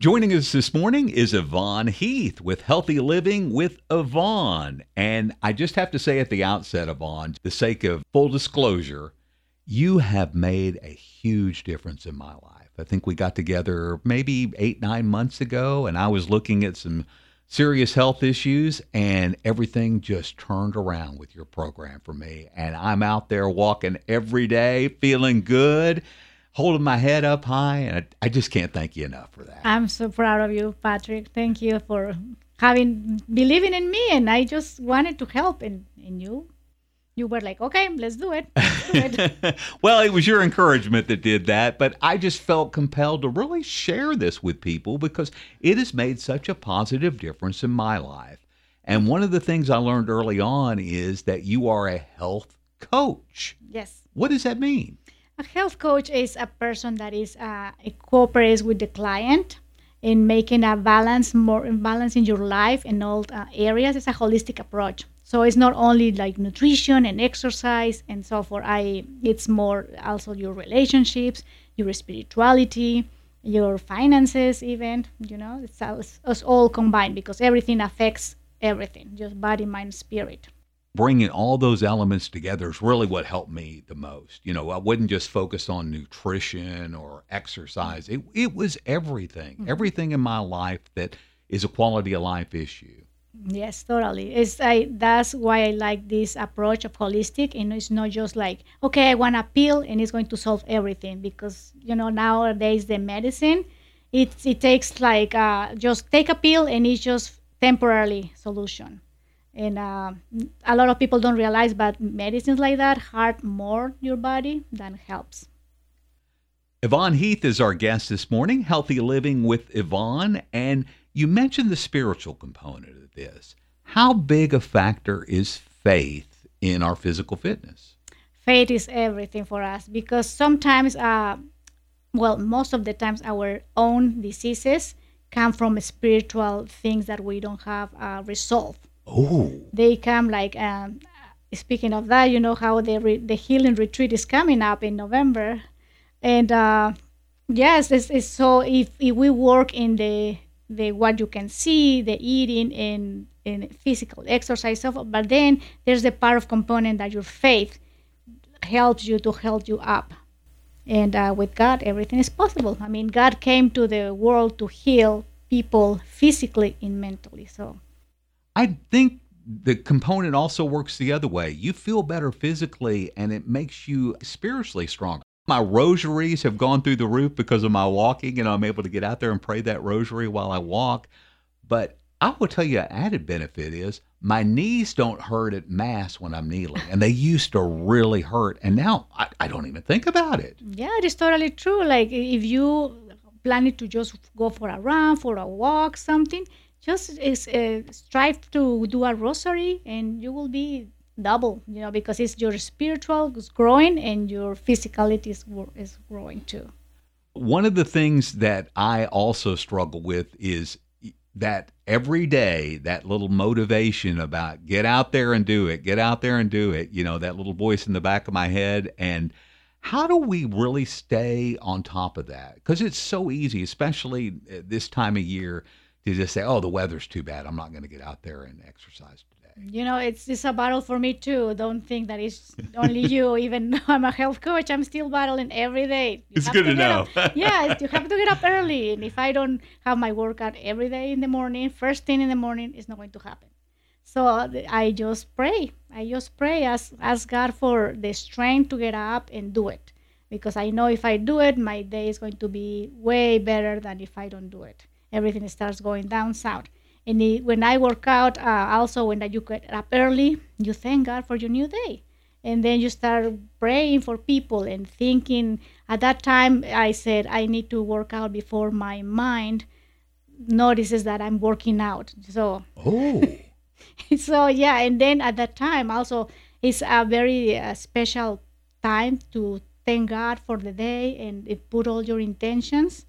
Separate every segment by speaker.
Speaker 1: Joining us this morning is Ivonne Heath with Healthy Living with Ivonne. And I just have to say at the outset, Ivonne, the sake of full disclosure, you have made a huge difference in my life. I think we got together maybe eight, nine months ago, and I was looking at some serious health issues, and everything just turned around with your program for me. And I'm out there walking every day, feeling good holding my head up high, and I, I just can't thank you enough for that.
Speaker 2: I'm so proud of you, Patrick. Thank you for having believing in me, and I just wanted to help, and, and you you were like, okay, let's do it. Let's do
Speaker 1: it. well, it was your encouragement that did that, but I just felt compelled to really share this with people because it has made such a positive difference in my life. And one of the things I learned early on is that you are a health coach.
Speaker 2: Yes.
Speaker 1: What does that mean?
Speaker 2: A health coach is a person that is uh, cooperates with the client in making a balance, more balance in your life in all uh, areas. It's a holistic approach. So it's not only like nutrition and exercise and so forth. I it's more also your relationships, your spirituality, your finances, even. You know, it's, it's all combined because everything affects everything, just body, mind, spirit
Speaker 1: bringing all those elements together is really what helped me the most. You know, I wouldn't just focus on nutrition or exercise. It it was everything. Mm-hmm. Everything in my life that is a quality of life issue.
Speaker 2: Yes, totally. It's I that's why I like this approach of holistic and it's not just like, okay, I want a pill and it's going to solve everything because you know nowadays the medicine it it takes like uh, just take a pill and it's just temporarily solution and uh, a lot of people don't realize but medicines like that hurt more your body than helps.
Speaker 1: Ivonne heath is our guest this morning healthy living with ivonne. And you mentioned the spiritual component of this. How big a factor is faith in our physical fitness?
Speaker 2: Faith is everything for us because sometimes uh, well most of the times our own diseases come from spiritual things that we don't have uh, resolved
Speaker 1: Oh.
Speaker 2: They come like um, speaking of that, you know how the re- the healing retreat is coming up in November, and uh, yes, it's, it's so if, if we work in the the what you can see, the eating and and physical exercise, so but then there's the part of component that your faith helps you to help you up. And uh, with God, everything is possible. I mean, God came to the world to heal people physically and mentally. So
Speaker 1: I think the component also works the other way. You feel better physically and it makes you spiritually stronger. My rosaries have gone through the roof because of my walking, and I'm able to get out there and pray that rosary while I walk. But I will tell you, an added benefit is my knees don't hurt at mass when I'm kneeling, and they used to really hurt, and now I, I don't even think about it.
Speaker 2: Yeah, it is totally true. Like if you planning to just go for a run, for a walk, something, just uh, strive to do a rosary and you will be double you know because it's your spiritual is growing and your physicality is, is growing too.
Speaker 1: One of the things that i also struggle with is that every day that little motivation about get out there and do it get out there and do it you know that little voice in the back of my head. And how do we really stay on top of that? Because it's so easy especially this time of year to just say, "Oh, the weather's too bad. I'm not going to get out there and exercise today."
Speaker 2: You know, it's it's a battle for me too. Don't think that it's only you. Even though I'm a health coach, I'm still battling every day.
Speaker 1: You it's good to, to know.
Speaker 2: Up, yeah, you have to get up early, and if I don't have my workout every day in the morning, first thing in the morning, it's not going to happen. So I just pray. I just pray, ask ask God for the strength to get up and do it, because I know if I do it, my day is going to be way better than if I don't do it everything starts going down south. And it, when I work out, uh, also when you get up early, you thank God for your new day. And then you start praying for people and thinking. At that time, I said, I need to work out before my mind notices that I'm working out. So,
Speaker 1: oh.
Speaker 2: so yeah. And then at that time, also, it's a very uh, special time to thank God for the day and put all your intentions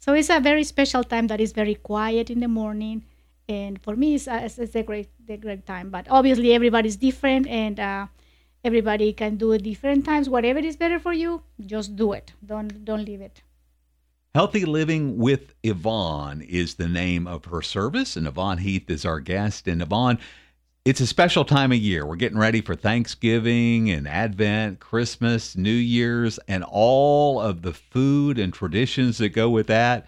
Speaker 2: so it's a very special time that is very quiet in the morning. And for me, it's, a, it's a great, a great time. But obviously, everybody's different and uh, everybody can do it different times. Whatever is better for you, just do it. Don't, don't leave it.
Speaker 1: Healthy Living with Ivonne is the name of her service, and Ivonne Heath is our guest. And Ivonne, it's a special time of year. We're getting ready for Thanksgiving and Advent, Christmas, New Year's, and all of the food and traditions that go with that.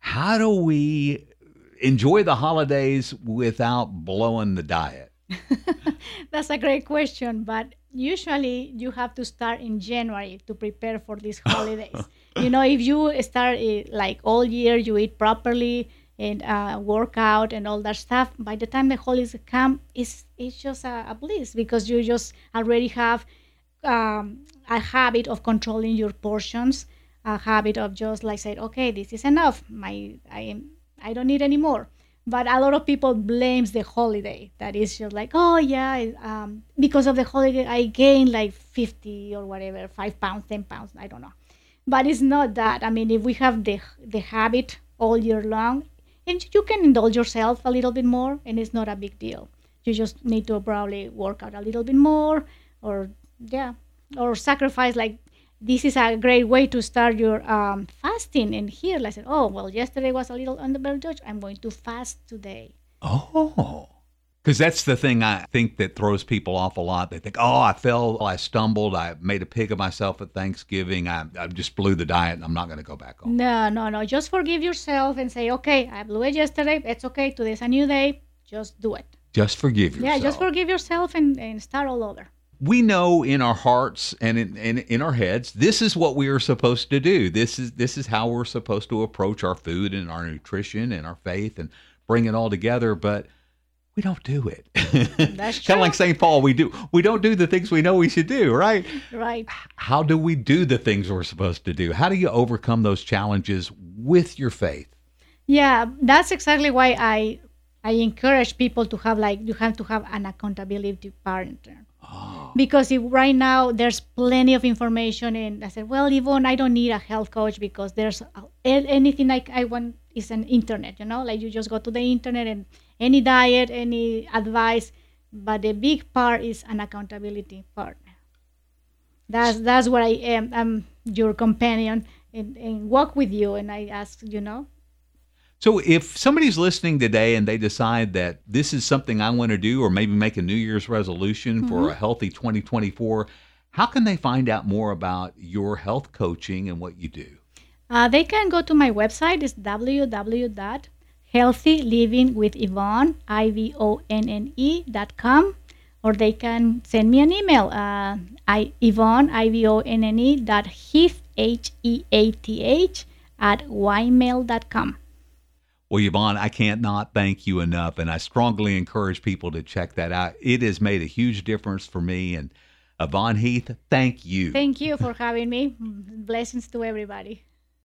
Speaker 1: How do we enjoy the holidays without blowing the diet?
Speaker 2: That's a great question, but usually you have to start in January to prepare for these holidays. you know, if you start eh, like all year, you eat properly and uh, work out and all that stuff. By the time the holidays come, it's it's just a, a bliss because you just already have um, a habit of controlling your portions, a habit of just like saying, okay, this is enough. My I I don't need any more. But a lot of people blames the holiday. That is just like, oh yeah, um, because of the holiday I gained like 50 or whatever, five pounds, 10 pounds, I don't know. But it's not that. I mean, if we have the the habit all year long, and you can indulge yourself a little bit more and it's not a big deal. You just need to probably work out a little bit more or yeah or sacrifice like this is a great way to start your um, fasting. And here I said oh well yesterday was a little on the i'm going to fast today.
Speaker 1: Oh because that's the thing I think that throws people off a lot. They think, oh, I fell, I stumbled, I made a pig of myself at Thanksgiving, I, I just blew the diet, and I'm not going to go back on.
Speaker 2: No, no, no. Just forgive yourself and say, okay, I blew it yesterday. It's okay. Today's a new day. Just do it.
Speaker 1: Just forgive yourself.
Speaker 2: Yeah, just forgive yourself and, and start all over.
Speaker 1: We know in our hearts and in, in, in our heads, this is what we are supposed to do. This is this is how we're supposed to approach our food and our nutrition and our faith and bring it all together. But we don't do it.
Speaker 2: That's
Speaker 1: kind of like St. Paul. We do we don't do the things we know we should do, right?
Speaker 2: Right.
Speaker 1: How do we do the things we're supposed to do? How do you overcome those challenges with your faith?
Speaker 2: Yeah, that's exactly why I I encourage people to have like you have to have an accountability partner. Oh. Because if right now there's plenty of information, and I said, well, Ivonne, I don't need a health coach because there's anything like I want is an internet, you know, like you just go to the internet and any diet, any advice, but the big part is an accountability partner. That's that's what I am. I'm your companion and, and walk with you. And I ask, you know.
Speaker 1: So if somebody's listening today and they decide that this is something I want to do, or maybe make a New Year's resolution mm-hmm. for a healthy 2024, how can they find out more about your health coaching and what you do?
Speaker 2: Uh, they can go to my website. It's www healthy living with I V O N N E dot com, or they can send me an email, uh, I, Ivonne, I V O N N E dot Heath, H E A T H, at ymail dot com.
Speaker 1: Well, Ivonne, I can't not thank you enough, and I strongly encourage people to check that out. It has made a huge difference for me. And Ivonne Heath, thank you.
Speaker 2: Thank you for having me. Blessings to everybody.